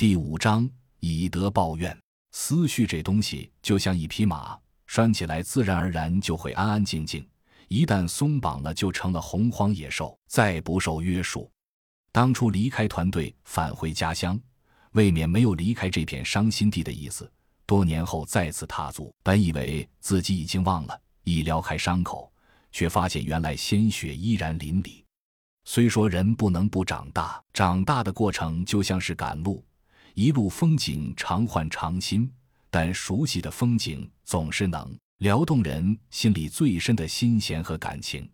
第五章以德报怨。思绪这东西就像一匹马，拴起来自然而然就会安安静静；一旦松绑了，就成了洪荒野兽，再不受约束。当初离开团队返回家乡，未免没有离开这片伤心地的意思。多年后再次踏足，本以为自己已经忘了，一撩开伤口，却发现原来鲜血依然淋漓。虽说人不能不长大，长大的过程就像是赶路，一路风景常换常新，但熟悉的风景总是能撩动人心里最深的心弦和感情。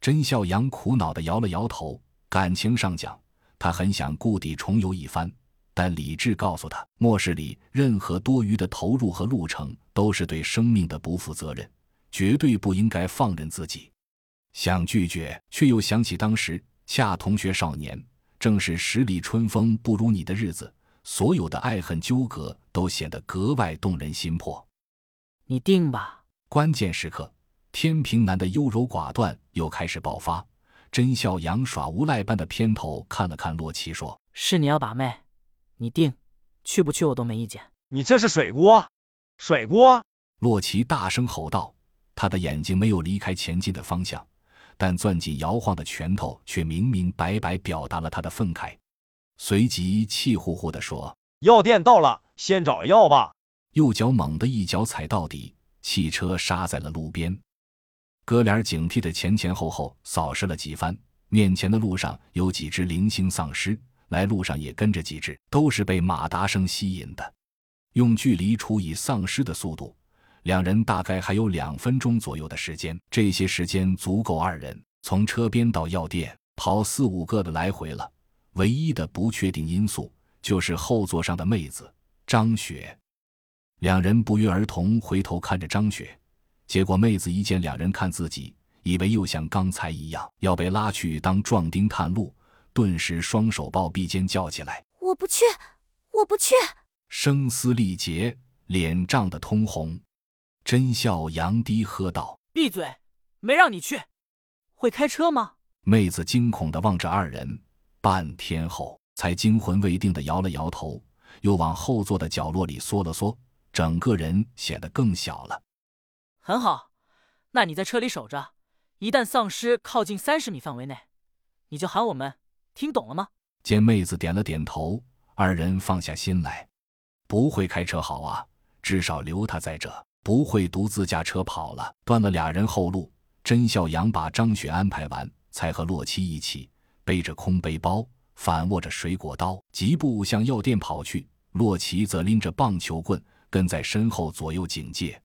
甄孝阳苦恼地摇了摇头。感情上讲，他很想故地重游一番，但理智告诉他，末世里任何多余的投入和路程都是对生命的不负责任，绝对不应该放任自己。想拒绝，却又想起当时恰同学少年，正是十里春风不如你的日子，所有的爱恨纠葛都显得格外动人心魄。你定吧。关键时刻，天平男的优柔寡断又开始爆发。甄笑阳耍无赖般的偏头看了看洛奇，说：“是你要把妹，你定，去不去我都没意见。你这是水锅，水锅！”洛奇大声吼道，他的眼睛没有离开前进的方向，但攥紧摇晃的拳头却明明白白表达了他的愤慨。随即气呼呼地说：“药店到了，先找药吧。”右脚猛地一脚踩到底，汽车刹在了路边。哥俩警惕的前前后后扫视了几番，面前的路上有几只零星丧尸，来路上也跟着几只，都是被马达声吸引的。用距离除以丧尸的速度，两人大概还有两分钟左右的时间。这些时间足够二人从车边到药店跑四五个的来回了。唯一的不确定因素就是后座上的妹子张雪。两人不约而同回头看着张雪。结果妹子一见两人看自己，以为又像刚才一样要被拉去当壮丁探路，顿时双手抱臂尖叫起来：“我不去，我不去！”声嘶力竭，脸涨得通红。甄笑阳低喝道：“闭嘴！没让你去，会开车吗？”妹子惊恐地望着二人，半天后才惊魂未定的摇了摇头，又往后座的角落里缩了缩，整个人显得更小了。很好，那你在车里守着，一旦丧尸靠近三十米范围内，你就喊我们。听懂了吗？见妹子点了点头，二人放下心来。不会开车好啊，至少留他在这，不会独自驾车跑了，断了俩人后路。甄孝阳把张雪安排完，才和洛七一起背着空背包，反握着水果刀，疾步向药店跑去。洛奇则拎着棒球棍跟在身后左右警戒。